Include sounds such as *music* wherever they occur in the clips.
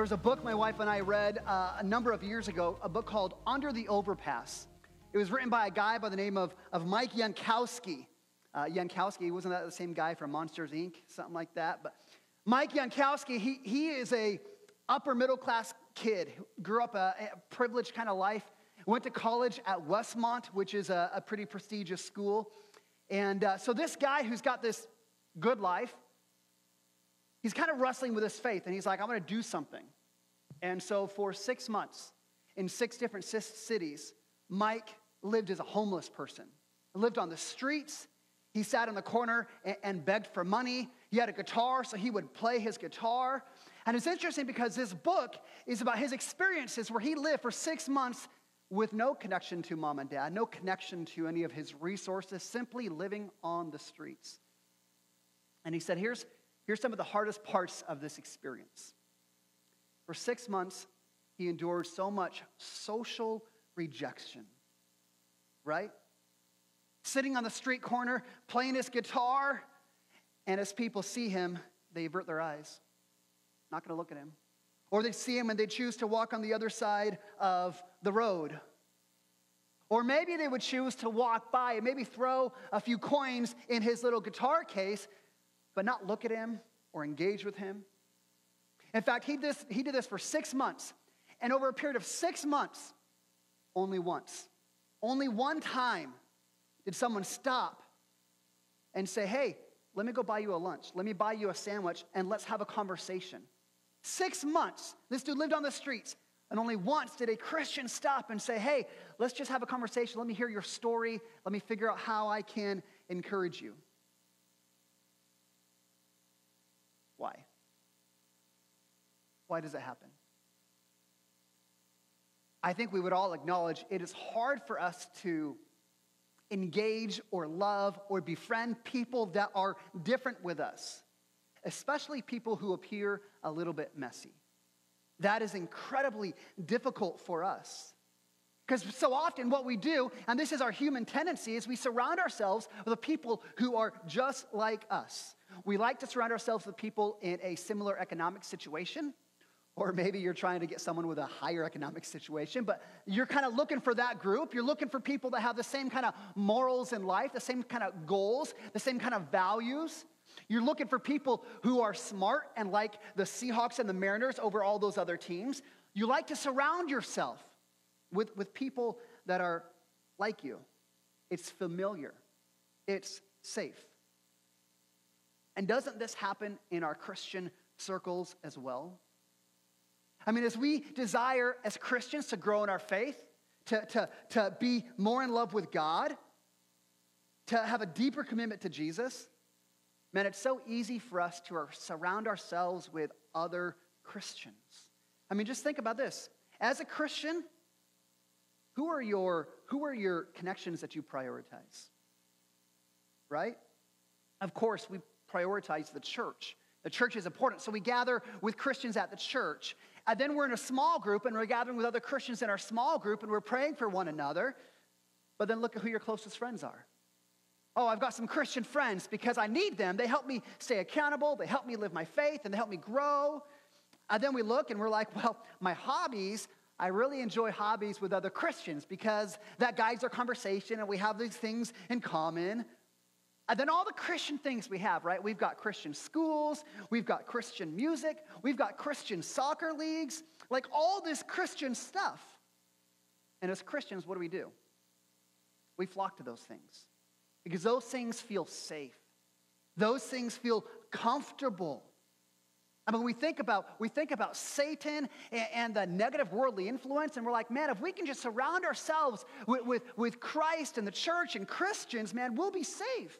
There was a book my wife and I read uh, a number of years ago, a book called Under the Overpass. It was written by a guy by the name of, of Mike Yankowski. Uh, Yankowski, wasn't that the same guy from Monsters Inc., something like that? But Mike Yankowski, he, he is a upper middle class kid, grew up a, a privileged kind of life, went to college at Westmont, which is a, a pretty prestigious school. And uh, so this guy who's got this good life, he's kind of wrestling with his faith, and he's like, I'm going to do something. And so for six months, in six different cities, Mike lived as a homeless person. He lived on the streets. He sat in the corner and, and begged for money. He had a guitar, so he would play his guitar. And it's interesting because this book is about his experiences where he lived for six months with no connection to mom and dad, no connection to any of his resources, simply living on the streets. And he said, Here's, here's some of the hardest parts of this experience. For six months, he endured so much social rejection, right? Sitting on the street corner, playing his guitar, and as people see him, they avert their eyes, not to look at him. Or they see him and they choose to walk on the other side of the road. Or maybe they would choose to walk by and maybe throw a few coins in his little guitar case, but not look at him or engage with him. In fact, he did this, he did this for six months. And over a period of six months, only once, only one time did someone stop and say, Hey, let me go buy you a lunch. Let me buy you a sandwich and let's have a conversation. Six months, this dude lived on the streets. And only once did a Christian stop and say, Hey, let's just have a conversation. Let me hear your story. Let me figure out how I can encourage you. Why? Why does it happen? I think we would all acknowledge it is hard for us to engage or love or befriend people that are different with us, especially people who appear a little bit messy. That is incredibly difficult for us. Because so often what we do, and this is our human tendency, is we surround ourselves with people who are just like us. We like to surround ourselves with people in a similar economic situation. Or maybe you're trying to get someone with a higher economic situation, but you're kind of looking for that group. You're looking for people that have the same kind of morals in life, the same kind of goals, the same kind of values. You're looking for people who are smart and like the Seahawks and the Mariners over all those other teams. You like to surround yourself with, with people that are like you. It's familiar, it's safe. And doesn't this happen in our Christian circles as well? I mean, as we desire as Christians to grow in our faith, to, to, to be more in love with God, to have a deeper commitment to Jesus, man, it's so easy for us to surround ourselves with other Christians. I mean, just think about this. As a Christian, who are your, who are your connections that you prioritize? Right? Of course, we prioritize the church. The church is important. So we gather with Christians at the church. And then we're in a small group and we're gathering with other Christians in our small group and we're praying for one another. But then look at who your closest friends are. Oh, I've got some Christian friends because I need them. They help me stay accountable, they help me live my faith, and they help me grow. And then we look and we're like, well, my hobbies, I really enjoy hobbies with other Christians because that guides our conversation and we have these things in common. And then all the Christian things we have, right? We've got Christian schools, we've got Christian music, we've got Christian soccer leagues, like all this Christian stuff. And as Christians, what do we do? We flock to those things because those things feel safe. Those things feel comfortable. I mean, we think about we think about Satan and, and, the negative worldly influence, and we're like, man, if we can just surround ourselves with, with, with Christ and the church and Christians, man, we'll be safe.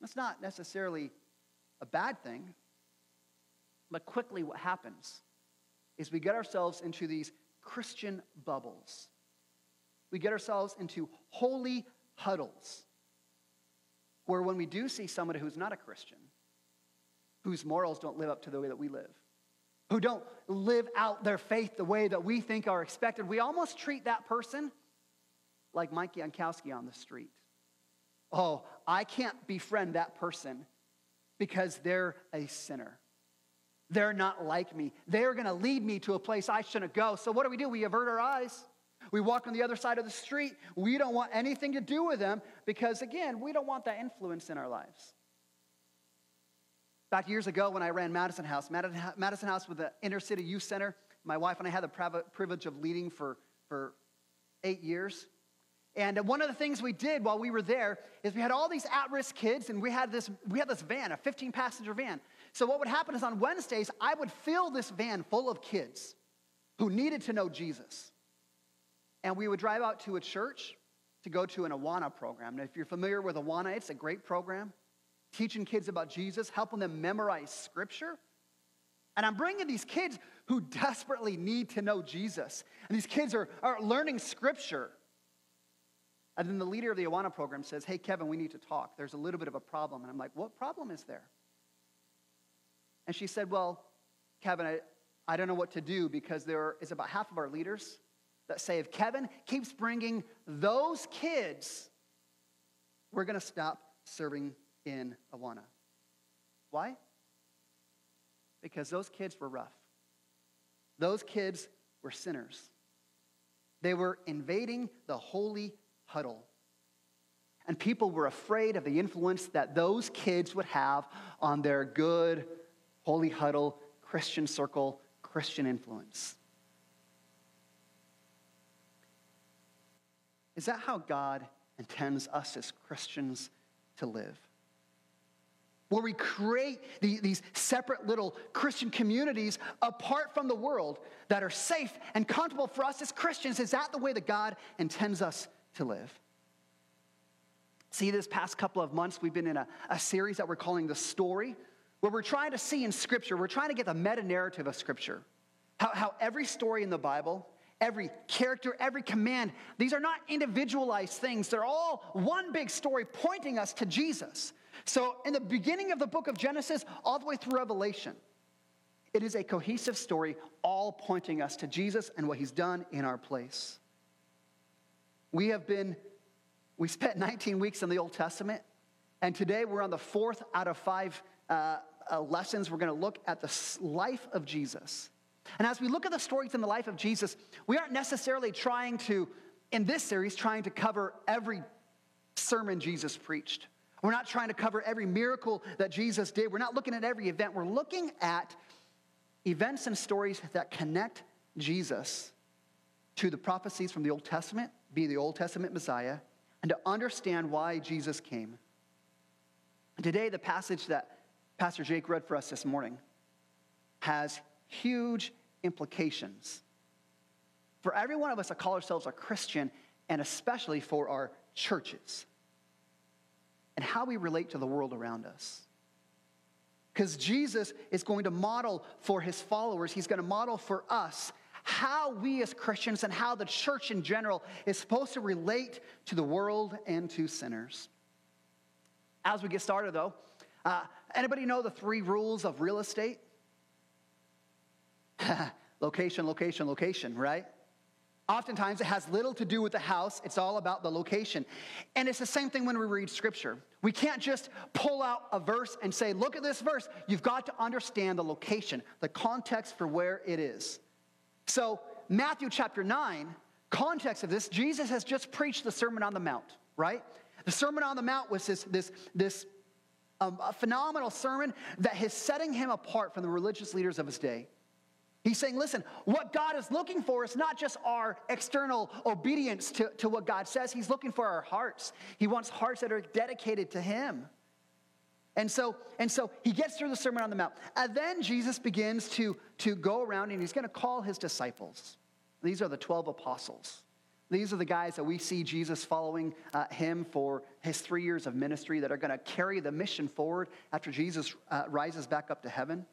That's not necessarily a bad thing. But quickly, what happens is we get ourselves into these Christian bubbles. We get ourselves into holy huddles where when we do see somebody who's not a Christian, whose morals don't live up to the way that we live, who don't live out their faith the way that we think are expected, we almost treat that person like Mike Yankowski on the street oh, I can't befriend that person because they're a sinner. They're not like me. They're going to lead me to a place I shouldn't go. So, what do we do? We avert our eyes. We walk on the other side of the street. We don't want anything to do with them because, again, we don't want that influence in our lives. Back years ago when I ran Madison House, Madison House with the inner city youth center, my wife and I had the privilege of leading for, for eight years. And one of the things we did while we were there is we had all these at-risk kids, and we had this we had this van, a 15-passenger van. So what would happen is on Wednesdays, I would fill this van full of kids who needed to know Jesus. And we would drive out to a church to go to an Awana program. And if you're familiar with Awana, it's a great program, teaching kids about Jesus, helping them memorize scripture. And I'm bringing these kids who desperately need to know Jesus. And these kids are, are learning scripture. And then the leader of the Awana program says, Hey, Kevin, we need to talk. There's a little bit of a problem. And I'm like, What problem is there? And she said, Well, Kevin, I, I don't know what to do because there is about half of our leaders that say, If Kevin keeps bringing those kids, we're going to stop serving in Awana. Why? Because those kids were rough. Those kids were sinners. They were invading the holy huddle. And people were afraid of the influence that those kids would have on their good, holy huddle, Christian circle, Christian influence. Is that how God intends us as Christians to live? Where we create these separate little Christian communities apart from the world that are safe and comfortable for us as Christians. Is that the way that God intends us to live. See, this past couple of months, we've been in a, a series that we're calling The Story, where we're trying to see in Scripture, we're trying to get the meta narrative of Scripture. How, how every story in the Bible, every character, every command, these are not individualized things. They're all one big story pointing us to Jesus. So, in the beginning of the book of Genesis, all the way through Revelation, it is a cohesive story, all pointing us to Jesus and what he's done in our place. We have been, we spent *laughs* 19 weeks in the Old Testament, and today we're on the fourth out of five uh, uh, lessons. We're going to look at the life of Jesus. And as we look at the stories in the life of Jesus, we aren't necessarily trying to, in this series, trying to cover every sermon Jesus preached. We're not trying to cover every miracle that Jesus did. We're not looking at every event. We're looking at events and stories that connect Jesus to the prophecies from the Old Testament be the Old Testament Messiah and to understand why Jesus came. Today, the passage that Pastor Jake read for us this morning has huge implications for every one of us that call ourselves a Christian, and especially for our churches and how we relate to the world around us. Because Jesus is going to model for his followers, he's going to model for us how we as Christians and how the church in general is supposed to relate to the world and to sinners. As we get started, though, uh, anybody know the three rules of real estate? *laughs* location, location, location, right? Oftentimes, it has little to do with the house. It's all about the location. And it's the same thing when we read scripture. We can't just pull out a verse and say, look at this verse. You've got to understand the location, the context for where it is. So, Matthew chapter 9, context of this, Jesus has just preached the Sermon on the Mount, right? The Sermon on the Mount was this, this, this um, phenomenal sermon that is setting him apart from the religious leaders of his day. He's saying, listen, what God is looking for is not just our external obedience to, to what God says, He's looking for our hearts. He wants hearts that are dedicated to Him. And so, and so he gets through the Sermon on the Mount. And then Jesus begins to, to go around and he's going to call his disciples. These are the 12 apostles. These are the guys that we see Jesus following uh, him for his three years of ministry that are going to carry the mission forward after Jesus uh, rises back up to heaven.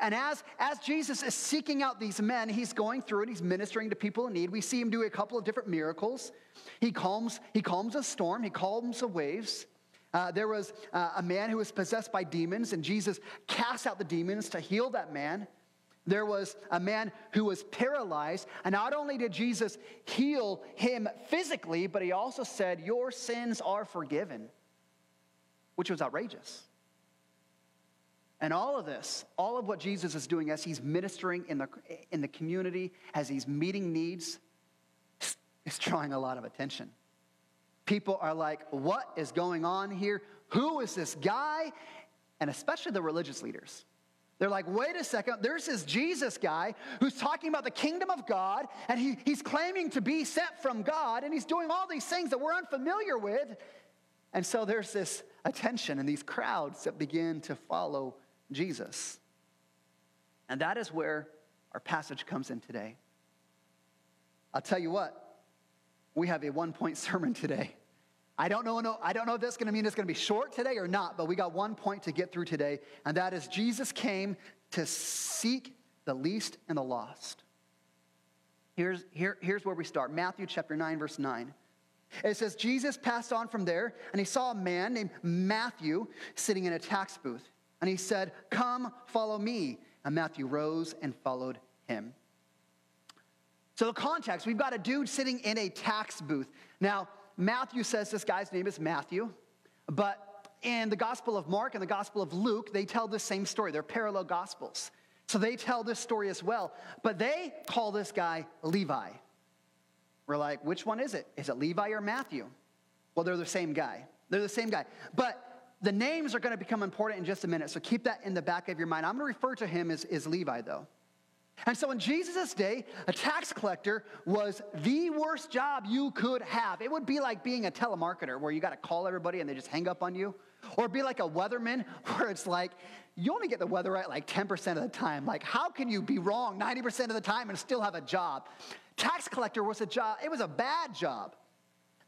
And as, as Jesus is seeking out these men, he's going through and he's ministering to people in need. We see him do a couple of different miracles. He calms, he calms a storm, he calms the waves. Uh, there was uh, a man who was possessed by demons, and Jesus cast out the demons to heal that man. There was a man who was paralyzed, and not only did Jesus heal him physically, but he also said, Your sins are forgiven, which was outrageous. And all of this, all of what Jesus is doing as he's ministering in the, in the community, as he's meeting needs, is drawing a lot of attention. People are like, what is going on here? Who is this guy? And especially the religious leaders. They're like, wait a second, there's this Jesus guy who's talking about the kingdom of God, and he, he's claiming to be sent from God, and he's doing all these things that we're unfamiliar with. And so there's this attention and these crowds that begin to follow Jesus. And that is where our passage comes in today. I'll tell you what, we have a one point *laughs* sermon today. I don't know, no, I don't know if that's going to mean it's going to be short today or not, but we got one point to get through today, and that is Jesus came to seek the least and the lost. Here's, here, here's where we start Matthew chapter 9, verse 9. It says, Jesus passed on from there, and he saw a man named Matthew sitting in a tax booth. And he said, Come, follow me. And Matthew rose and followed him. So, the context we've got a dude sitting in a tax booth. Now, Matthew says this guy's name is Matthew, but in the Gospel of Mark and the Gospel of Luke, they tell the same story. They're parallel Gospels. So, they tell this story as well. But they call this guy Levi. We're like, which one is it? Is it Levi or Matthew? Well, they're the same guy. They're the same guy. But the names are going to become important in just a minute, so keep that in the back of your mind. I'm going to refer to him as, as Levi, though. And so in Jesus' day, a tax collector was the worst job you could have. It would be like being a telemarketer where you got to call everybody and they just hang up on you. Or be like a weatherman *laughs* where it's like, you only get the weather right like 10% of the time. Like, how can you be wrong 90% of the time and still have a job? Tax collector was a job, it was a bad job.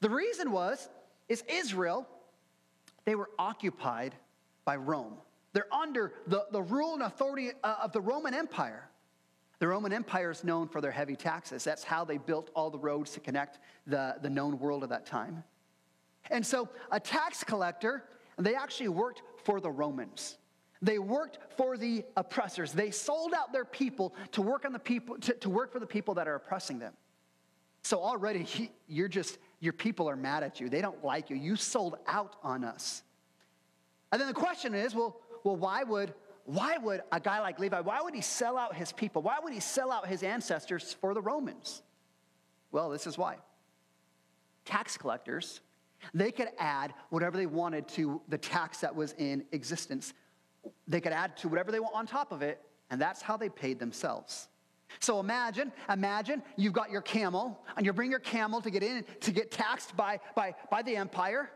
The reason was, is Israel, they were occupied by Rome. They're under the, the rule and authority uh, of the Roman Empire. The Roman Empire is known for their heavy taxes. That's how they built all the roads to connect the, the known world of that time. And so, a tax collector, they actually worked for the Romans. They worked for the oppressors. They sold out their people to work on the people to, to work for the people that are oppressing them. So already *laughs* you're just your people are mad at you. They don't like you. You sold out on us. And then the question is, well, well, why would why would a guy like Levi, why would he sell out his people? Why would he sell out his ancestors for the Romans? Well, this is why. Tax collectors, they could add whatever they wanted to the tax that was in existence they could add to whatever they want on top of it, and that's how they paid themselves. So imagine, imagine you've got your camel, and you bring your camel to get in to get taxed by, by, by the empire.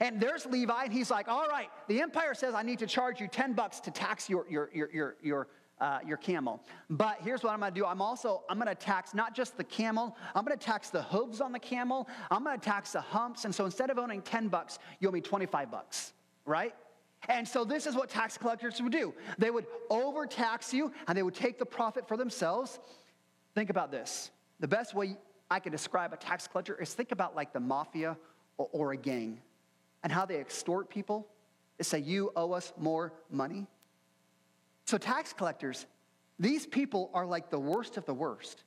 And there's Levi, and he's like, all right, the empire says I need to charge you 10 bucks to tax your, your, your, your, your, uh, your camel. But here's what I'm gonna do. I'm also, I'm gonna tax not just the camel, I'm gonna tax the hooves on the camel, I'm gonna tax the humps. And so instead of owning 10 bucks, you owe me 25 bucks, right? And so this is what tax collectors would do. They would overtax you and they would take the profit for themselves. Think about this. The best way I can describe a tax collector is think about like the mafia or, or a gang and how they extort people is say, you owe us more money. So tax collectors, these people are like the worst of the worst.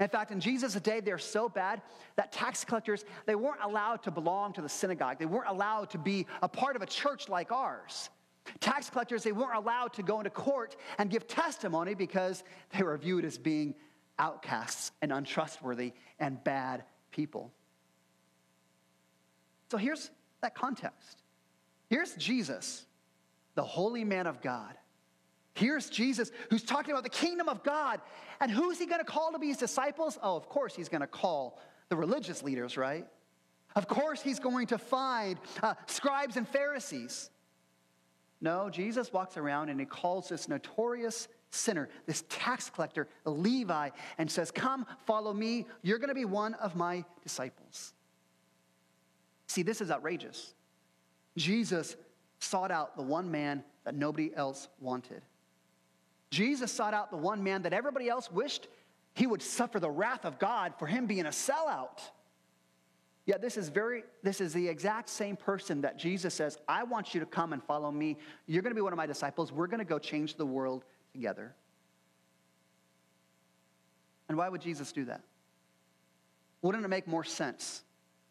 In fact, in Jesus' day, they're so bad that tax collectors, they weren't allowed to belong to the synagogue. They weren't allowed to be a part of a church like ours. Tax collectors, they weren't allowed to go into court and give testimony because they were viewed as being outcasts and untrustworthy and bad people. So here's that context. Here's Jesus, the holy man of God Here's Jesus who's talking about the kingdom of God. And who's he going to call to be his disciples? Oh, of course, he's going to call the religious leaders, right? Of course, he's going to find uh, scribes and Pharisees. No, Jesus walks around and he calls this notorious sinner, this tax collector, Levi, and says, Come, follow me. You're going to be one of my disciples. See, this is outrageous. Jesus sought out the one man that nobody else wanted. Jesus sought out the one man that everybody else wished he would suffer the wrath of God for him being a sellout. Yet this is very this is the exact same person that Jesus says, "I want you to come and follow me. You're going to be one of my disciples. We're going to go change the world together." And why would Jesus do that? Wouldn't it make more sense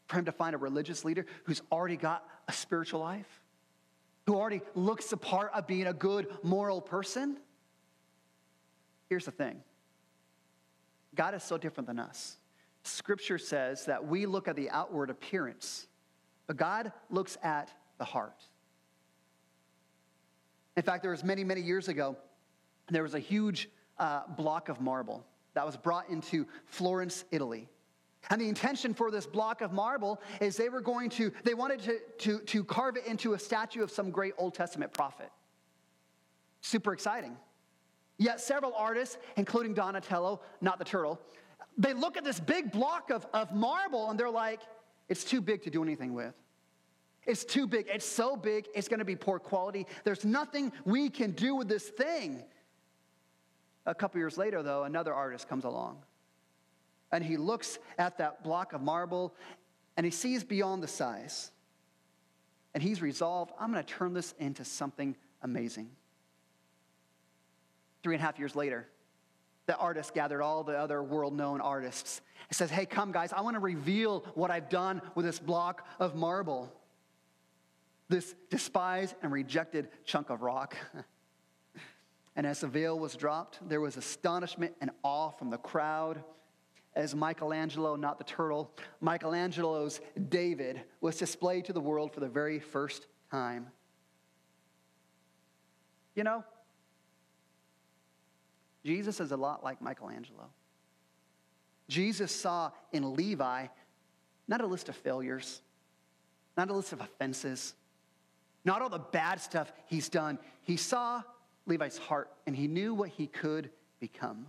for him to find a religious leader who's already got a spiritual life? who already looks the part of being a good moral person. Here's the thing God is so different than us. Scripture says that we look at the outward appearance, but God looks at the heart. In fact, there was many, many years ago, there was a huge uh, block of marble that was brought into Florence, Italy. And the intention for this block of marble is they were going to, they wanted to, to, to carve it into a statue of some great Old Testament prophet. Super exciting. Yet several artists, including Donatello, not the turtle, they look at this big block of, of marble and they're like, it's too big to do anything with. It's too big. It's so big, it's going to be poor quality. There's nothing we can do with this thing. A couple years later, though, another artist comes along and he looks at that block of marble and he sees beyond the size. And he's resolved, I'm going to turn this into something amazing. Three and a half years later, the artist gathered all the other world known artists and says, Hey, come, guys, I want to reveal what I've done with this block of marble, this despised and rejected chunk of rock. *laughs* and as the veil was dropped, there was astonishment and awe from the crowd as Michelangelo, not the turtle, Michelangelo's David was displayed to the world for the very first time. You know, Jesus is a lot like Michelangelo. Jesus saw in Levi not a list of failures, not a list of offenses, not all the bad stuff he's done. He saw Levi's heart and he knew what he could become.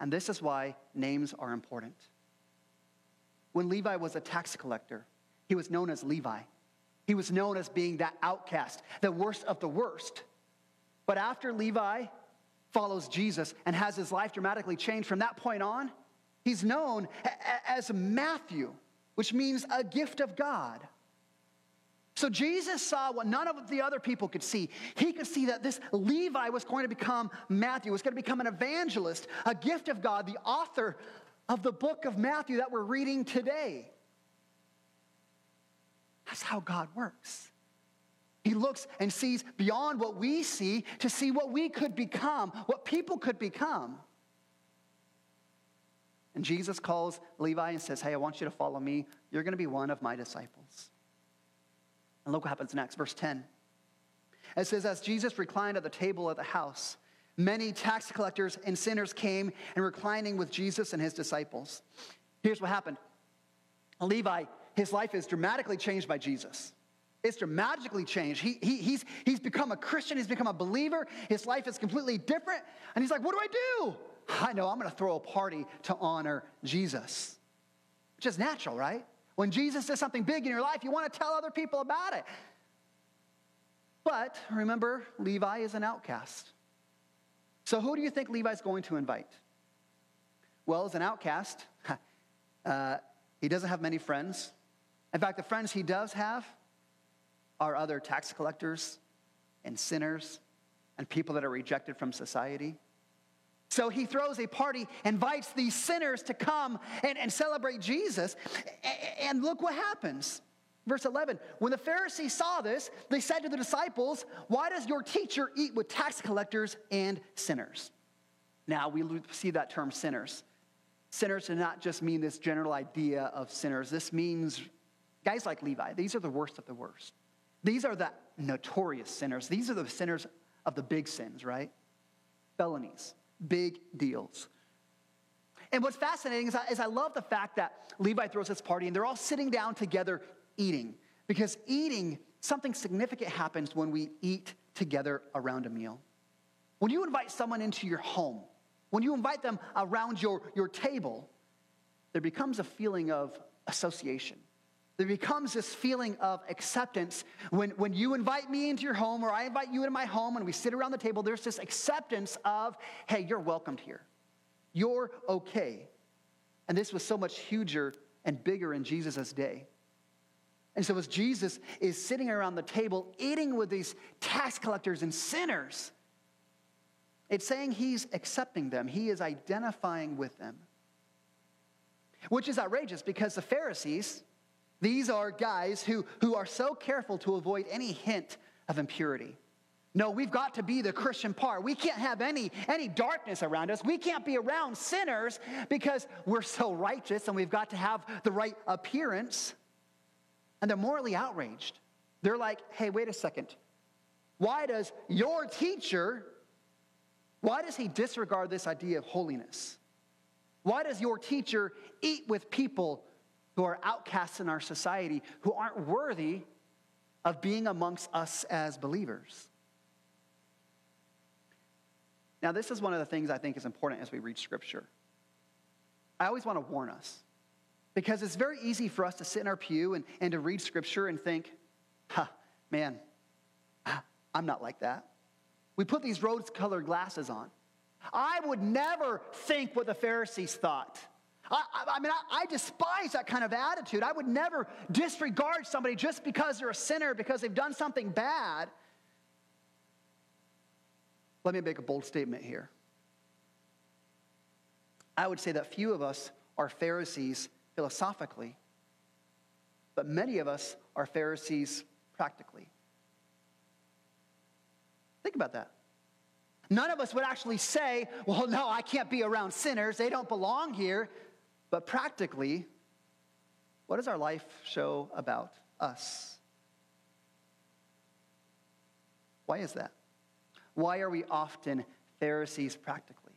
And this is why names are important. When Levi was a tax collector, he was known as Levi. He was known as being that outcast, the worst of the worst. But after Levi follows Jesus and has his life dramatically changed from that point on, he's known as Matthew, which means a gift of God. So Jesus saw what none of the other people could see. He could see that this Levi was going to become Matthew, was going to become an evangelist, a gift of God, the author of the book of Matthew that we're reading today. That's how God works. He looks and sees beyond what we see to see what we could become, what people could become. And Jesus calls Levi and says, Hey, I want you to follow me. You're going to be one of my disciples. And look what happens next, verse 10. It says, As Jesus reclined at the table of the house, many tax collectors and sinners came and reclining with Jesus and his disciples. Here's what happened Levi, his life is dramatically changed by Jesus. It's dramatically changed. He, he, he's, he's become a Christian, he's become a believer. His life is completely different. And he's like, What do I do? I know, I'm going to throw a party to honor Jesus. Which is natural, right? When Jesus does something big in your life, you want to tell other people about it. But remember, Levi is an outcast. So who do you think Levi's going to invite? Well, as an outcast, *laughs* uh, he doesn't have many friends. In fact, the friends he does have are other tax collectors and sinners and people that are rejected from society. So he throws a party, invites these sinners to come and, and celebrate Jesus. And look what happens. Verse 11 When the Pharisees saw this, they said to the disciples, Why does your teacher eat with tax collectors and sinners? Now we see that term sinners. Sinners does not just mean this general idea of sinners. This means guys like Levi. These are the worst of the worst. These are the notorious sinners. These are the sinners of the big sins, right? Felonies, big deals. And what's fascinating is I, is I love the fact that Levi throws this party and they're all sitting down together eating. Because eating, something significant happens when we eat together around a meal. When you invite someone into your home, when you invite them around your, your table, there becomes a feeling of association. There becomes this feeling of acceptance. When, when you invite me into your home or I invite you into my home and we sit around the table, there's this acceptance of, hey, you're welcomed here. You're okay. And this was so much huger and bigger in Jesus' day. And so, as Jesus is sitting around the table eating with these tax collectors and sinners, it's saying he's accepting them, he is identifying with them. Which is outrageous because the Pharisees, These are guys who, who are so careful to avoid any hint of impurity. No, we've got to be the Christian part. We can't have any, any darkness around us. We can't be around sinners because we're so righteous and we've got to have the right appearance. And they're morally outraged. They're like, hey, wait a second. Why does your teacher, why does he disregard this idea of holiness? Why does your teacher eat with people who are outcasts in our society, who aren't worthy of being amongst us as believers? Now, this is one of the things I think is important as we read Scripture. I always want to warn us because it's very easy for us to sit in our pew and, and to read Scripture and think, ha, man, I'm not like that. We put these rose colored glasses on. I would never think what the Pharisees thought. I, I, mean, I, I, despise that kind of attitude. I would never disregard somebody just because they're a sinner, because they've done something bad. Let me make a bold statement here. I would say that few of us are Pharisees philosophically, but many of us are Pharisees practically. Think about that. None of us would actually say, well, no, I can't be around sinners. They don't belong here. But practically, what does our life show about us? Why is that? Why are we often Pharisees practically?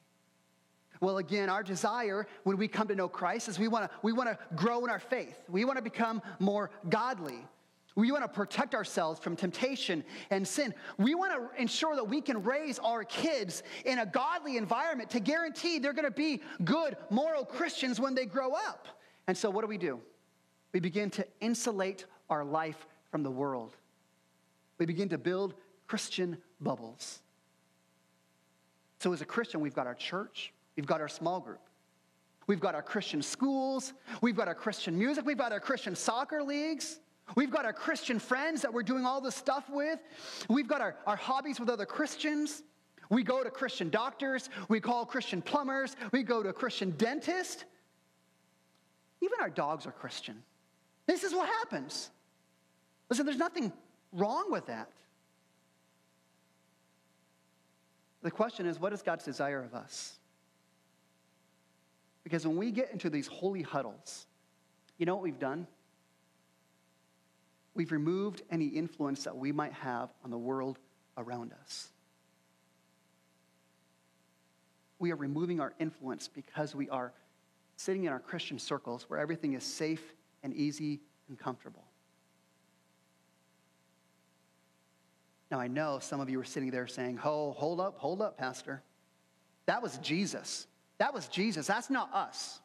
Well, again, our desire when we come to know Christ is we want to we want to grow in our faith. We want to become more godly. We want to protect ourselves from temptation and sin. We want to ensure that we can raise our kids in a godly environment to guarantee they're going to be good, moral Christians when they grow up. And so, what do we do? We begin to insulate our life from the world. We begin to build Christian bubbles. So, as a Christian, we've got our church, we've got our small group, we've got our Christian schools, we've got our Christian music, we've got our Christian soccer leagues. We've got our Christian friends that we're doing all this stuff with. We've got our, our hobbies with other Christians. We go to Christian doctors. We call Christian plumbers. We go to a Christian dentist. Even our dogs are Christian. This is what happens. Listen, there's nothing wrong with that. The question is, what is God's desire of us? Because when we get into these holy huddles, you know what we've done? We've removed any influence that we might have on the world around us. We are removing our influence because we are sitting in our Christian circles where everything is safe and easy and comfortable. Now, I know some of you are sitting there saying, Oh, hold up, hold up, Pastor. That was Jesus. That was Jesus. That's not us.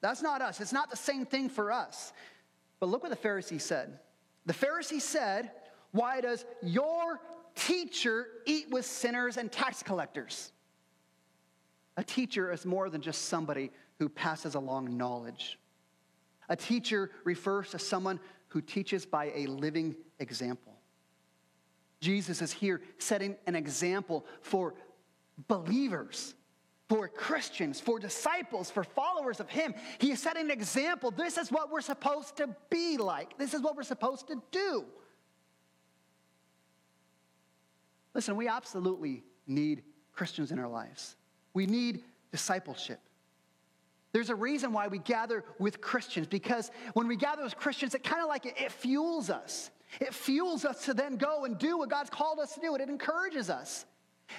That's not us. It's not the same thing for us. But look what the Pharisee said. The Pharisee said, Why does your teacher eat with sinners and tax collectors? A teacher is more than just somebody who passes along knowledge. A teacher refers to someone who teaches by a living example. Jesus is here setting an example for believers, for Christians, for disciples, for followers of Him. He setting an example. This is what we're supposed to be like, this is what we're supposed to do. Listen, we absolutely need Christians in our lives. We need discipleship. There's a reason why we gather with Christians because when we gather with Christians, it kind of like it, it fuels us. It fuels us to then go and do what God's called us to do, and it encourages us.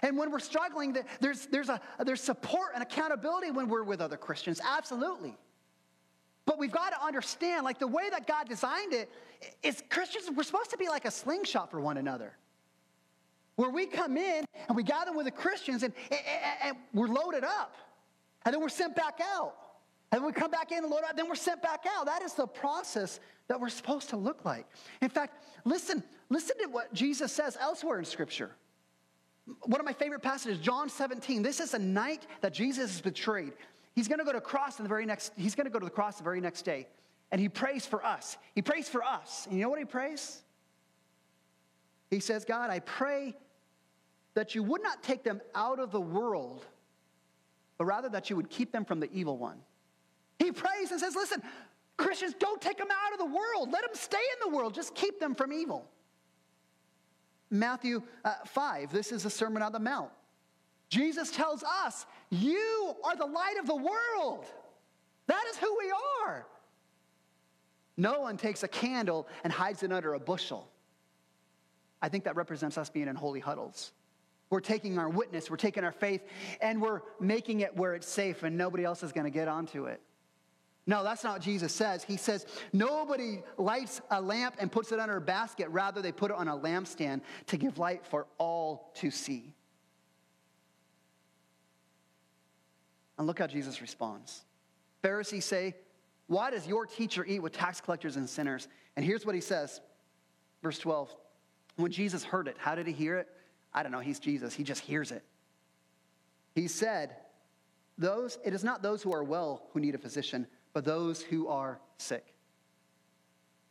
And when we're struggling, there's, there's, a, there's support and accountability when we're with other Christians, absolutely. But we've got to understand, like the way that God designed it, is Christians, we're supposed to be like a slingshot for one another. Where we come in and we gather with the Christians and, and, and we're loaded up. And then we're sent back out. And we come back in and load up, then we're sent back out. That is the process that we're supposed to look like. In fact, listen, listen to what Jesus says elsewhere in Scripture. One of my favorite passages, John 17. This is a night that Jesus is betrayed. He's going to go to cross the very next, he's going to go to the cross the very next day. And he prays for us. He prays for us. And you know what he prays? He says, God, I pray that you would not take them out of the world, but rather that you would keep them from the evil one. He prays and says, Listen, Christians, don't take them out of the world. Let them stay in the world. Just keep them from evil. Matthew uh, 5, this is a Sermon on the Mount. Jesus tells us, You are the light of the world. That is who we are. No one takes a candle and hides it under a bushel. I think that represents us being in holy huddles. We're taking our witness, we're taking our faith, and we're making it where it's safe and nobody else is going to get onto it. No, that's not what Jesus says. He says, nobody lights a lamp and puts it under a basket. Rather, they put it on a lampstand to give light for all to see. And look how Jesus responds. Pharisees say, Why does your teacher eat with tax collectors and sinners? And here's what he says, verse 12. When Jesus heard it, how did he hear it? I don't know, he's Jesus. He just hears it. He said, those, it is not those who are well who need a physician, but those who are sick.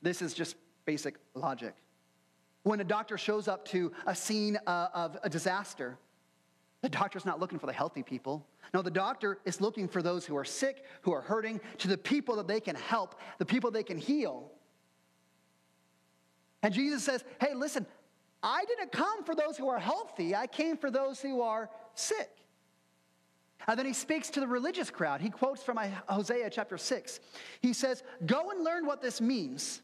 This is just basic logic. When a doctor shows up to a scene uh, of a disaster, the doctor's not looking for the healthy people. No, the doctor is looking for those who are sick, who are hurting, to the people that they can help, the people they can heal. And Jesus says, Hey, listen, I didn't come for those who are healthy, I came for those who are sick. And then he speaks to the religious crowd. He quotes from Hosea chapter 6. He says, Go and learn what this means.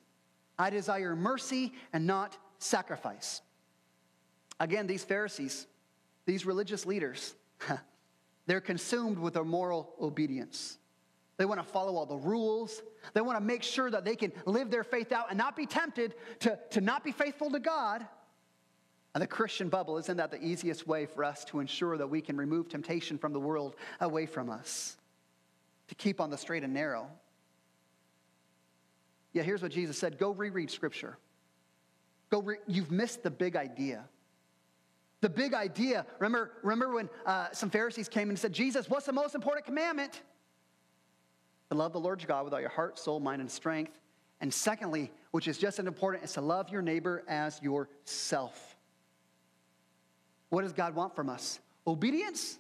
I desire mercy and not sacrifice. Again, these Pharisees, these religious leaders, *laughs* they're consumed with their moral obedience. They want to follow all the rules. They want to make sure that they can live their faith out and not be tempted to, to not be faithful to God. And the Christian bubble, isn't that the easiest way for us to ensure that we can remove temptation from the world away from us? To keep on the straight and narrow. Yeah, here's what Jesus said go reread Scripture. Go re- You've missed the big idea. The big idea. Remember, remember when uh, some Pharisees came and said, Jesus, what's the most important commandment? To love the Lord your God with all your heart, soul, mind, and strength. And secondly, which is just as important, is to love your neighbor as yourself. What does God want from us? Obedience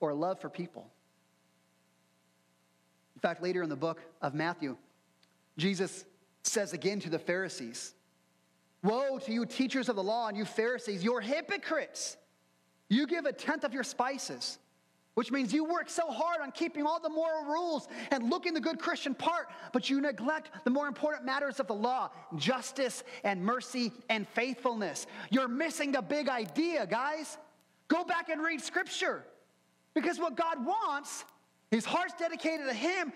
or love for people? In fact, later in the book of Matthew, Jesus says again to the Pharisees, Woe to you, teachers of the law, and you Pharisees, you're hypocrites. You give a tenth of your spices, which means you work so hard on keeping all the moral rules and looking the good Christian part, but you neglect the more important matters of the law justice and mercy and faithfulness. You're missing the big idea, guys. Go back and read scripture. Because what God wants, his heart's dedicated to him,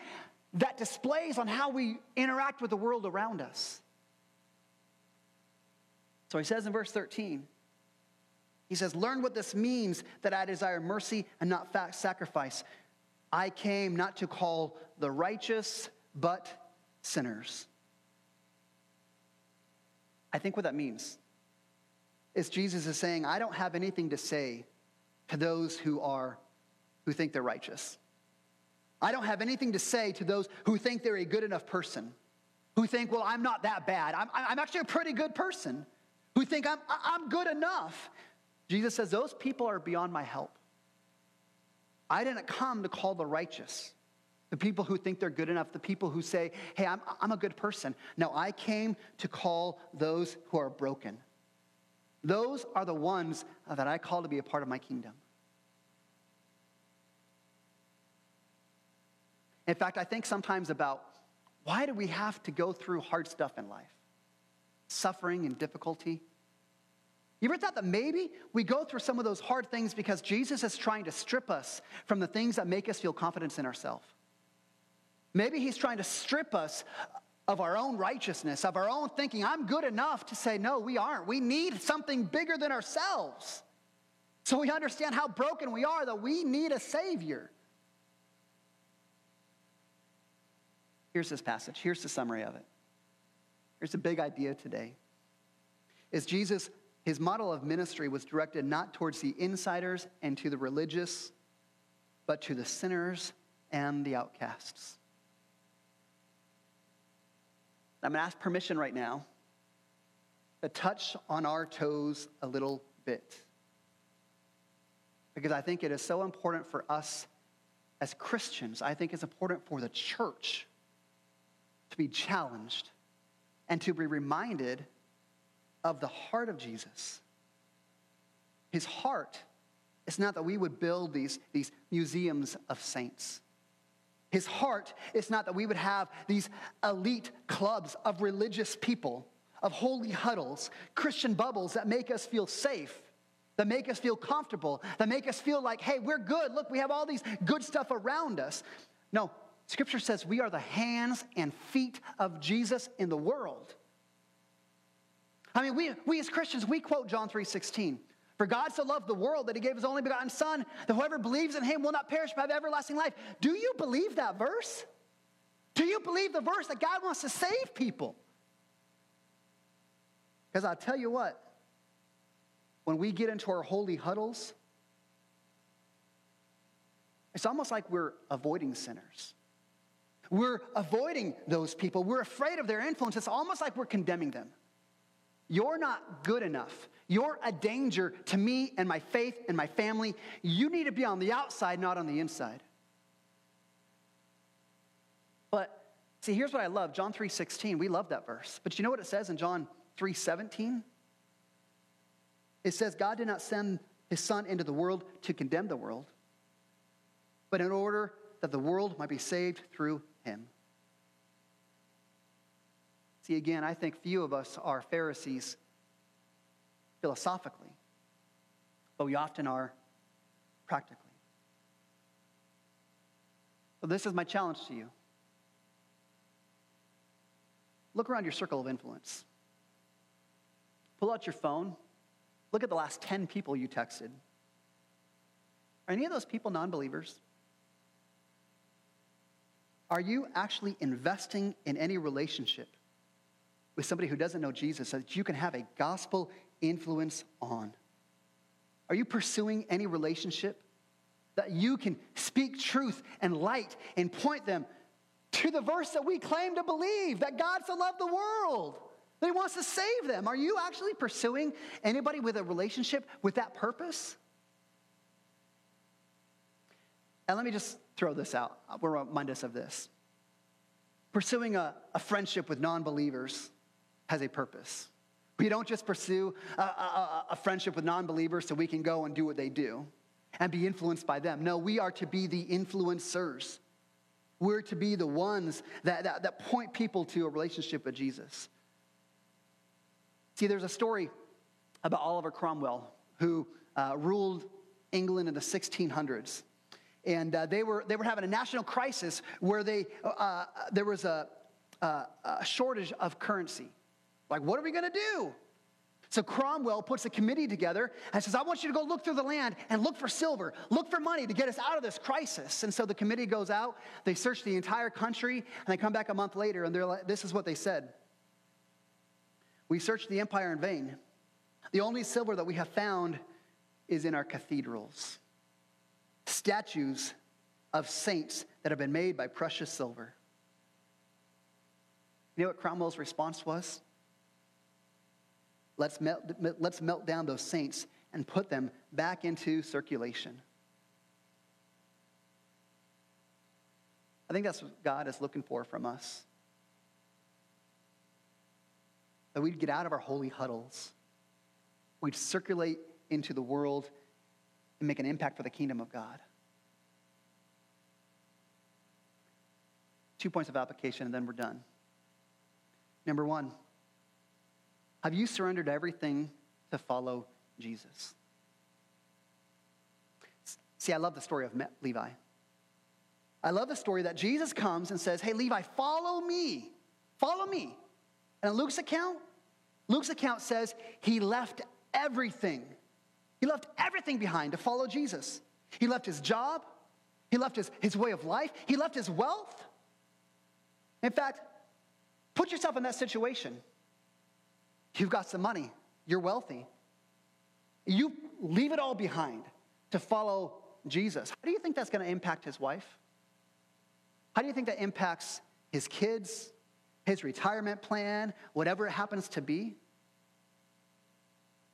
that displays on how we interact with the world around us. So he says in verse 13, he says, Learn what this means that I desire mercy and not sacrifice. I came not to call the righteous, but sinners. I think what that means is Jesus is saying, I don't have anything to say to those who are who think they're righteous. I don't have anything to say to those who think they're a good enough person, who think, well, I'm not that bad. I'm, I'm actually a pretty good person, who think I'm, I'm good enough. Jesus says, those people are beyond my help. I didn't come to call the righteous, the people who think they're good enough, the people who say, hey, I'm, I'm a good person. No, I came to call those who are broken. Those are the ones that I call to be a part of my kingdom. In fact, I think sometimes about why do we have to go through hard stuff in life? Suffering and difficulty. You ever thought that maybe we go through some of those hard things because Jesus is trying to strip us from the things that make us feel confidence in ourselves? Maybe he's trying to strip us of our own righteousness, of our own thinking. I'm good enough to say, no, we aren't. We need something bigger than ourselves. So we understand how broken we are, that we need a Savior. Here's this passage. Here's the summary of it. Here's the big idea today. Is Jesus, his model of ministry was directed not towards the insiders and to the religious, but to the sinners and the outcasts. I'm going to ask permission right now to touch on our toes a little bit. Because I think it is so important for us as Christians. I think it's important for the church to be challenged, and to be reminded of the heart of Jesus. His heart is not that we would build these, these museums of saints. His heart is not that we would have these elite clubs of religious people, of holy huddles, Christian bubbles that make us feel safe, that make us feel comfortable, that make us feel like, hey, we're good. Look, we have all these good stuff around us. No, Scripture says we are the hands and feet of Jesus in the world. I mean, we, we as Christians, we quote John 3.16. For God so loved the world that he gave his only begotten Son, that whoever believes in him will not perish but have everlasting life. Do you believe that verse? Do you believe the verse that God wants to save people? Because I'll tell you what, when we get into our holy huddles, it's almost like we're avoiding sinners. We're avoiding those people. We're afraid of their influence. It's almost like we're condemning them. You're not good enough. You're a danger to me and my faith and my family. You need to be on the outside, not on the inside. But see, here's what I love. John 3:16. We love that verse. But you know what it says in John 3:17? It says God did not send his son into the world to condemn the world, but in order that the world might be saved through him. See, again, I think few of us are Pharisees philosophically, but we often are practically. So, this is my challenge to you. Look around your circle of influence. Pull out your phone. Look at the last 10 people you texted. Are any of those people non believers? Are you actually investing in any relationship with somebody who doesn't know Jesus so that you can have a gospel influence on? Are you pursuing any relationship that you can speak truth and light and point them to the verse that we claim to believe that God so loved the world? That he wants to save them. Are you actually pursuing anybody with a relationship with that purpose? And let me just throw this out. We'll remind us of this. Pursuing a, a friendship with non believers has a purpose. We don't just pursue a, a, a friendship with non believers so we can go and do what they do and be influenced by them. No, we are to be the influencers. We're to be the ones that, that, that point people to a relationship with Jesus. See, there's a story about Oliver Cromwell who uh, ruled England in the 1600s. And uh, they, were, they were having a national crisis where they, uh, uh there was a, a shortage of currency. Like, what are we going to do? So Cromwell puts a committee together and says, I want you to go look through the land and look for silver, look for money to get us out of this crisis. And so the committee goes out, they search the entire country, and they come back a month later, and they're like, this is what they said. We searched the empire in vain. The only silver that we have found is in our cathedrals. Statues of saints that have been made by precious silver. You know what Cromwell's response was? Let's melt, let's melt down those saints and put them back into circulation. I think that's what God is looking for from us. That we'd get out of our holy huddles, we'd circulate into the world and make an impact for the kingdom of God. Two points of application, and then we're done. Number one, have you surrendered everything to follow Jesus? See, I love the story of Levi. I love the story that Jesus comes and says, Hey, Levi, follow me. Follow me. And Luke's account, Luke's account says he left everything. He left everything behind to follow Jesus. He left his job, he left his, his way of life, he left his wealth. In fact, put yourself in that situation. You've got some money, you're wealthy. You leave it all behind to follow Jesus. How do you think that's going to impact his wife? How do you think that impacts his kids, his retirement plan, whatever it happens to be?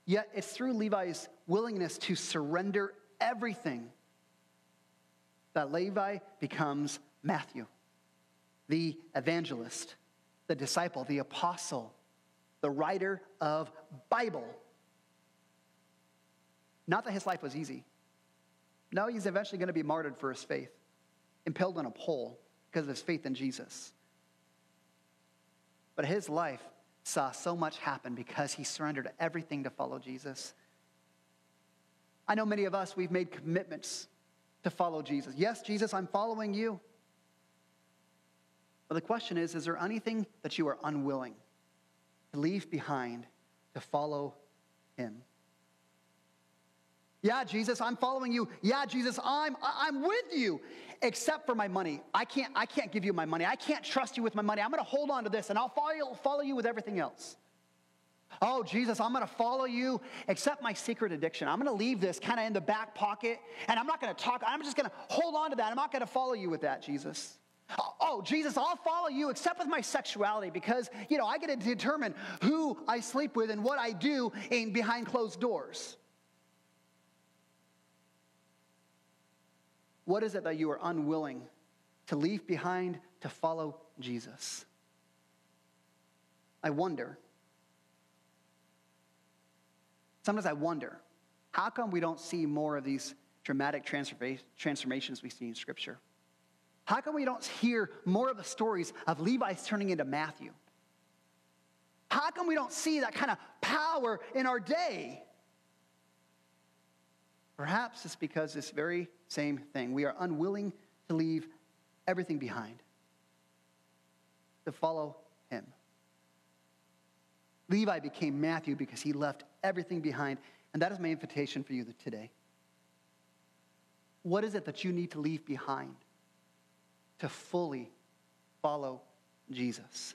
Yet it's through Levi's willingness to surrender everything that Levi becomes Matthew, the evangelist, the disciple, the apostle, the writer of Bible. Not that his life was easy. No, he's eventually going to be martyred for his faith, impaled on a pole because of his faith in Jesus. But his life saw so much happen because he surrendered everything to follow Jesus. I know many of us, we've made commitments to follow Jesus. Yes, Jesus, I'm following you. But the question is is there anything that you are unwilling leave behind to follow him? Yeah, Jesus, I'm following you. Yeah, Jesus, I'm I'm with you. Except for my money. I can't I can't give you my money. I can't trust you with my money. I'm going to hold on to this and I'll follow follow you with everything else. Oh, Jesus, I'm going to follow you, except my secret addiction. I'm going to leave this kind of in the back pocket, and I'm not going to talk. I'm just going to hold on to that. I'm not going to follow you with that, Jesus. Oh, Jesus, I'll follow you except with my sexuality because, you know, I get to determine who I sleep with and what I do in behind closed doors. What is it that you are unwilling to leave behind to follow Jesus? I wonder. Sometimes I wonder, how come we don't see more of these dramatic transformations we see in Scripture? How come we don't hear more of the stories of Levi's turning into Matthew? How come we don't see that kind of power in our day? Perhaps it's because this very same thing. We are unwilling to leave everything behind to follow him. Levi became Matthew because he left everything behind. And that is my invitation for you today. What is it that you need to leave behind to fully follow Jesus?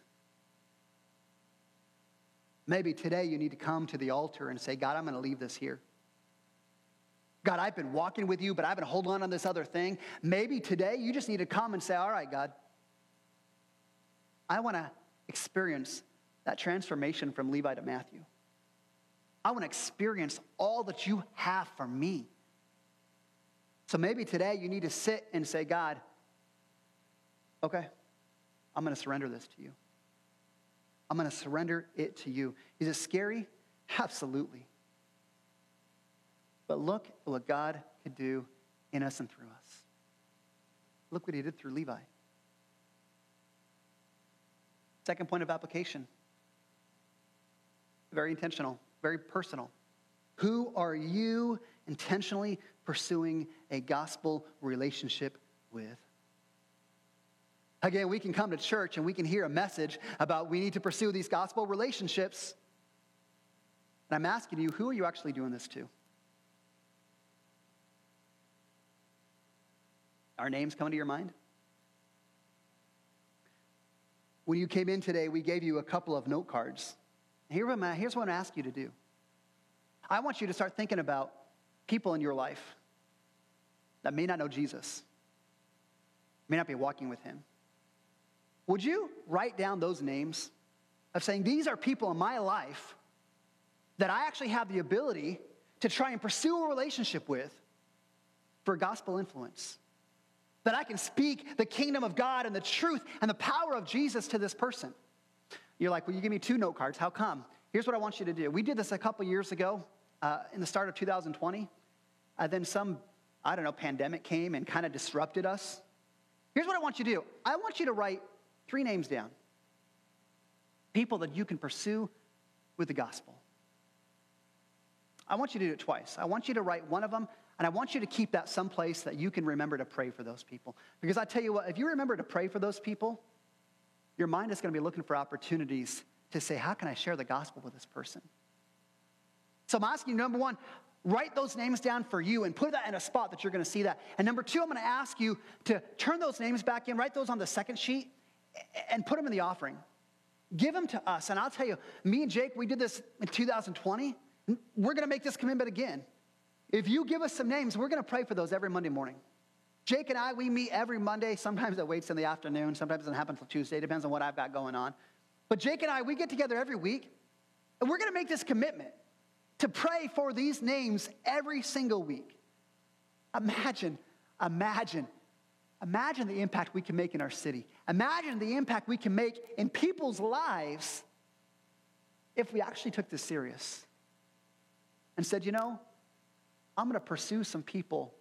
Maybe today you need to come to the altar and say, God, I'm going to leave this here. God, I've been walking with you, but I've been holding on on this other thing. Maybe today you just need to come and say, All right, God, I want to experience that transformation from Levi to Matthew. I want to experience all that you have for me. So maybe today you need to sit and say, God, okay, I'm going to surrender this to you. I'm going to surrender it to you. Is it scary? *laughs* Absolutely. But look at what God could do in us and through us. Look what he did through Levi. Second point of application very intentional, very personal. Who are you intentionally pursuing a gospel relationship with? Again, we can come to church and we can hear a message about we need to pursue these gospel relationships. And I'm asking you, who are you actually doing this to? Our names coming to your mind? When you came in today, we gave you a couple of note cards. Here here's what I ask you to do. I want you to start thinking about people in your life that may not know Jesus, may not be walking with him. Would you write down those names of saying, These are people in my life that I actually have the ability to try and pursue a relationship with for gospel influence? that I can speak the kingdom of God and the truth and the power of Jesus to this person. You're like, well, you give me two note cards. How come? Here's what I want you to do. We did this a couple years ago uh, in the start of 2020. Uh, then some, I don't know, pandemic came and kind of disrupted us. Here's what I want you to do I want you to write three names down people that you can pursue with the gospel. I want you to do it twice. I want you to write one of them and I want you to keep that someplace that you can remember to pray for those people. Because I tell you what, if you remember to pray for those people, your mind is going to be looking for opportunities to say, how can I share the gospel with this person? So I'm asking you, number one, write those names down for you and put that in a spot that you're going to see that. And number two, I'm going to ask you to turn those names back in, write those on the second sheet, and put them in the offering. Give them to us. And I'll tell you, me and Jake, we did this in 2020. We're going to make this commitment again. If you give us some names, we're going to pray for those every Monday morning. Jake and I, we meet every Monday. Sometimes it waits in the afternoon. Sometimes it doesn't happen until Tuesday. It depends on what I've got going on. But Jake and I, we get together every week, and we're going to make this commitment to pray for these names every single week. Imagine, imagine imagine the impact we can make in our city. Imagine the impact we can make in people's lives if we actually took this serious and said, you know, I'm going to pursue some people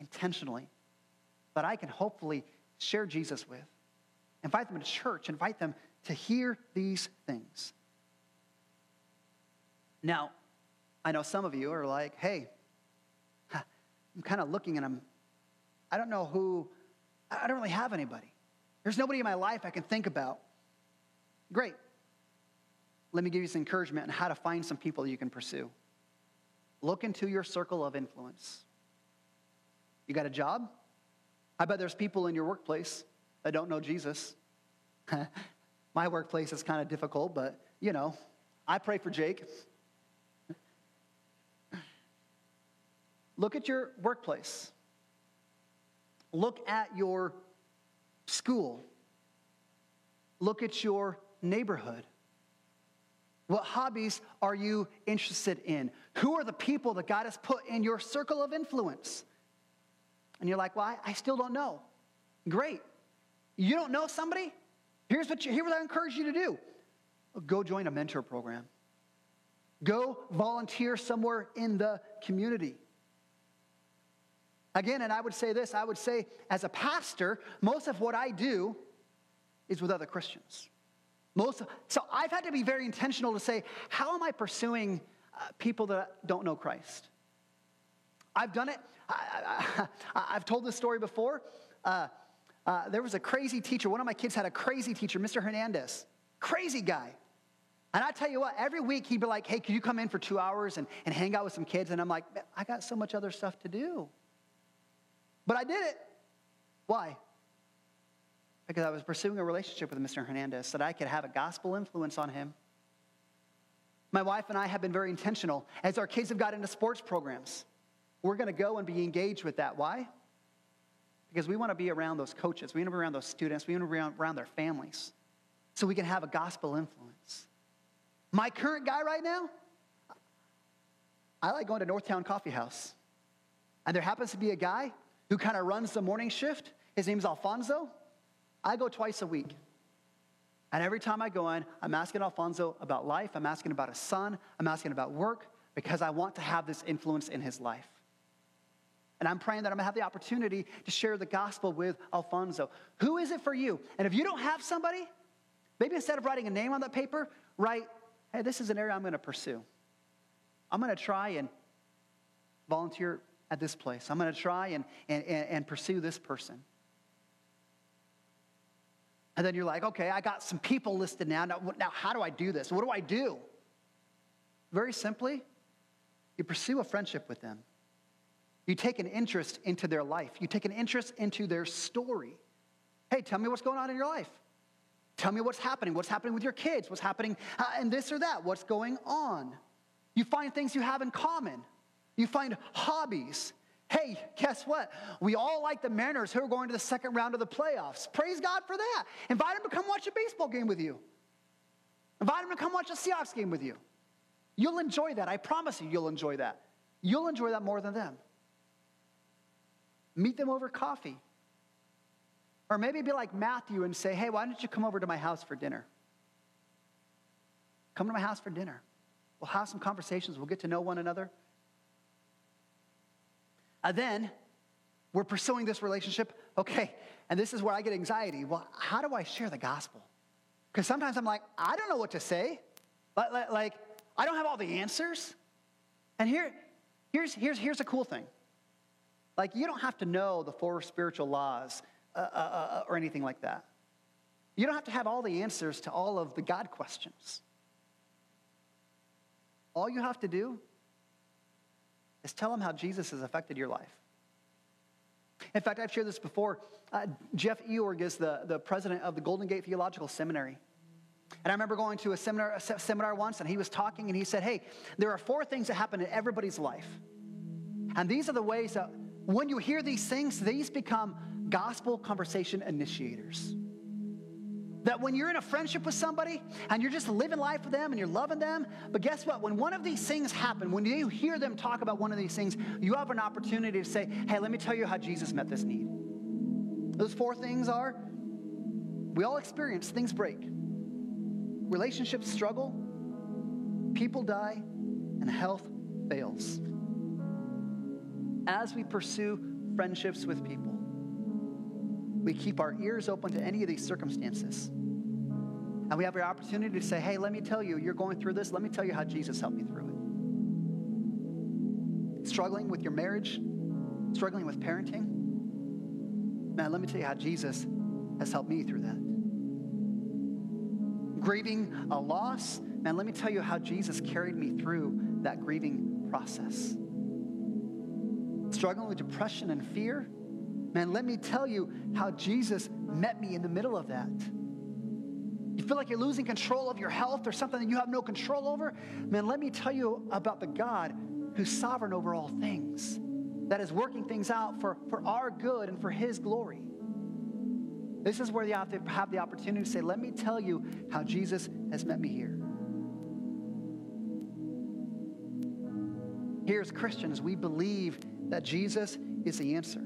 intentionally that I can hopefully share Jesus with. Invite them to church, invite them to hear these things. Now, I know some of you are like, hey, *laughs* I'm kind of looking and I'm, I don't know who, I don't really have anybody. There's nobody in my life I can think about. Great. Let me give you some encouragement on how to find some people you can pursue. Look into your circle of influence. You got a job? I bet there's people in your workplace that don't know Jesus. *laughs* My workplace is kind of difficult, but you know, I pray for Jake. Look at your workplace. Look at your school. Look at your neighborhood. What hobbies are you interested in? Who are the people that God has put in your circle of influence? And you're like, well, I, I still don't know. Great. You don't know somebody? Here's what, you, here's what I encourage you to do go join a mentor program, go volunteer somewhere in the community. Again, and I would say this I would say, as a pastor, most of what I do is with other Christians. Most, so I've had to be very intentional to say, how am I pursuing uh, people that don't know Christ? I've done it. I, have told this story before. Uh, uh, there was a crazy teacher. One of my kids had a crazy teacher, Mr. Hernandez. Crazy guy. And I tell you what, every week he'd be like, hey, can you come in for two hours and, and hang out with some kids? And I'm like, I got so much other stuff to do. But I did it. Why? because I was pursuing a relationship with Mr. Hernandez so that I could have a gospel influence on him. My wife and I have been very intentional as our kids have got into sports programs. We're going to go and be engaged with that. Why? Because we want to be around those coaches, we want to be around those students, we want to be around, around their families so we can have a gospel influence. My current guy right now, I like going to Northtown Coffee House. And there happens to be a guy who kind of runs the morning shift. His name's Alfonso. I go twice a week. And every time I go in, I'm asking Alfonso about life, I'm asking about his son, I'm asking about work, because I want to have this influence in his life. And I'm praying that I'm gonna have the opportunity to share the gospel with Alfonso. Who is it for you? And if you don't have somebody, maybe instead of writing a name on that paper, write, hey, this is an area I'm gonna pursue. I'm gonna try and volunteer at this place. I'm gonna try and, and, and pursue this person. And then you're like, okay, I got some people listed now. now. Now, how do I do this? What do I do? Very simply, you pursue a friendship with them. You take an interest into their life, you take an interest into their story. Hey, tell me what's going on in your life. Tell me what's happening. What's happening with your kids? What's happening uh, in this or that? What's going on? You find things you have in common. You find hobbies. Hey, guess what? We all like the Mariners who are going to the second round of the playoffs. Praise God for that. Invite them to come watch a baseball game with you. Invite them to come watch a Seahawks game with you. You'll enjoy that. I promise you, you'll enjoy that. You'll enjoy that more than them. Meet them over coffee. Or maybe be like Matthew and say, hey, why don't you come over to my house for dinner? Come to my house for dinner. We'll have some conversations. We'll get to know one another. And then we're pursuing this relationship. Okay, and this is where I get anxiety. Well, how do I share the gospel? Because sometimes I'm like, I don't know what to say. Like, I don't have all the answers. And here, here's, here's, here's a cool thing. Like, you don't have to know the four spiritual laws uh, uh, uh, or anything like that. You don't have to have all the answers to all of the God questions. All you have to do is tell them how Jesus has affected your life. In fact, I've shared this before. Uh, Jeff Iorg is the, the president of the Golden Gate Theological Seminary. And I remember going to a seminar, a seminar once, and he was talking, and he said, Hey, there are four things that happen in everybody's life. And these are the ways that when you hear these things, these become gospel conversation initiators. That when you're in a friendship with somebody and you're just living life with them and you're loving them, but guess what? When one of these things happen, when you hear them talk about one of these things, you have an opportunity to say, hey, let me tell you how Jesus met this need. Those four things are we all experience things break, relationships struggle, people die, and health fails. As we pursue friendships with people, we keep our ears open to any of these circumstances. And we have the opportunity to say, hey, let me tell you, you're going through this. Let me tell you how Jesus helped me through it. Struggling with your marriage, struggling with parenting. Man, let me tell you how Jesus has helped me through that. Grieving a loss, man, let me tell you how Jesus carried me through that grieving process. Struggling with depression and fear, man, let me tell you how Jesus met me in the middle of that. You feel like you're losing control of your health or something that you have no control over? Man, let me tell you about the God who's sovereign over all things, that is working things out for, for our good and for His glory. This is where you have to have the opportunity to say, Let me tell you how Jesus has met me here. Here as Christians, we believe that Jesus is the answer.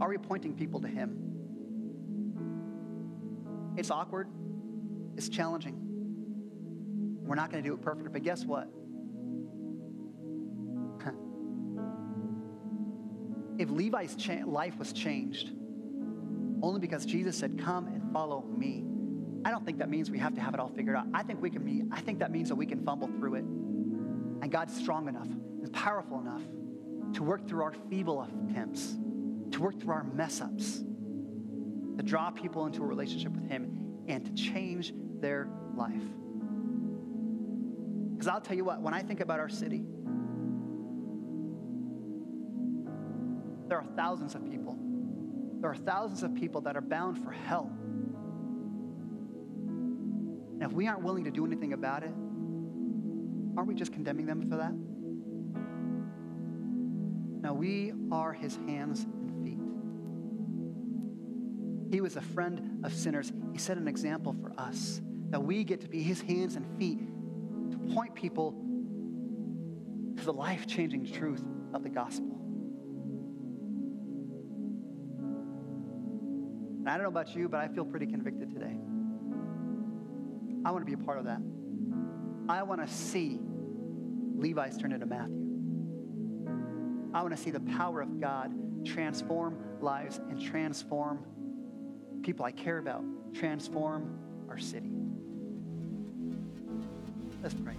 Are we pointing people to Him? It's awkward, it's challenging. We're not going to do it perfect, but guess what? *laughs* if Levi's cha- life was changed only because Jesus said, Come and follow me, I don't think that means we have to have it all figured out. I think we can be, I think that means that we can fumble through it. And God's strong enough and powerful enough to work through our feeble attempts, to work through our mess ups, to draw people into a relationship with Him and to change their life. Because I'll tell you what, when I think about our city, there are thousands of people. There are thousands of people that are bound for hell. And if we aren't willing to do anything about it, aren't we just condemning them for that? Now, we are his hands. He was a friend of sinners. He set an example for us that we get to be his hands and feet to point people to the life changing truth of the gospel. And I don't know about you, but I feel pretty convicted today. I want to be a part of that. I want to see Levi's turn into Matthew. I want to see the power of God transform lives and transform people I care about, transform our city. Let's pray.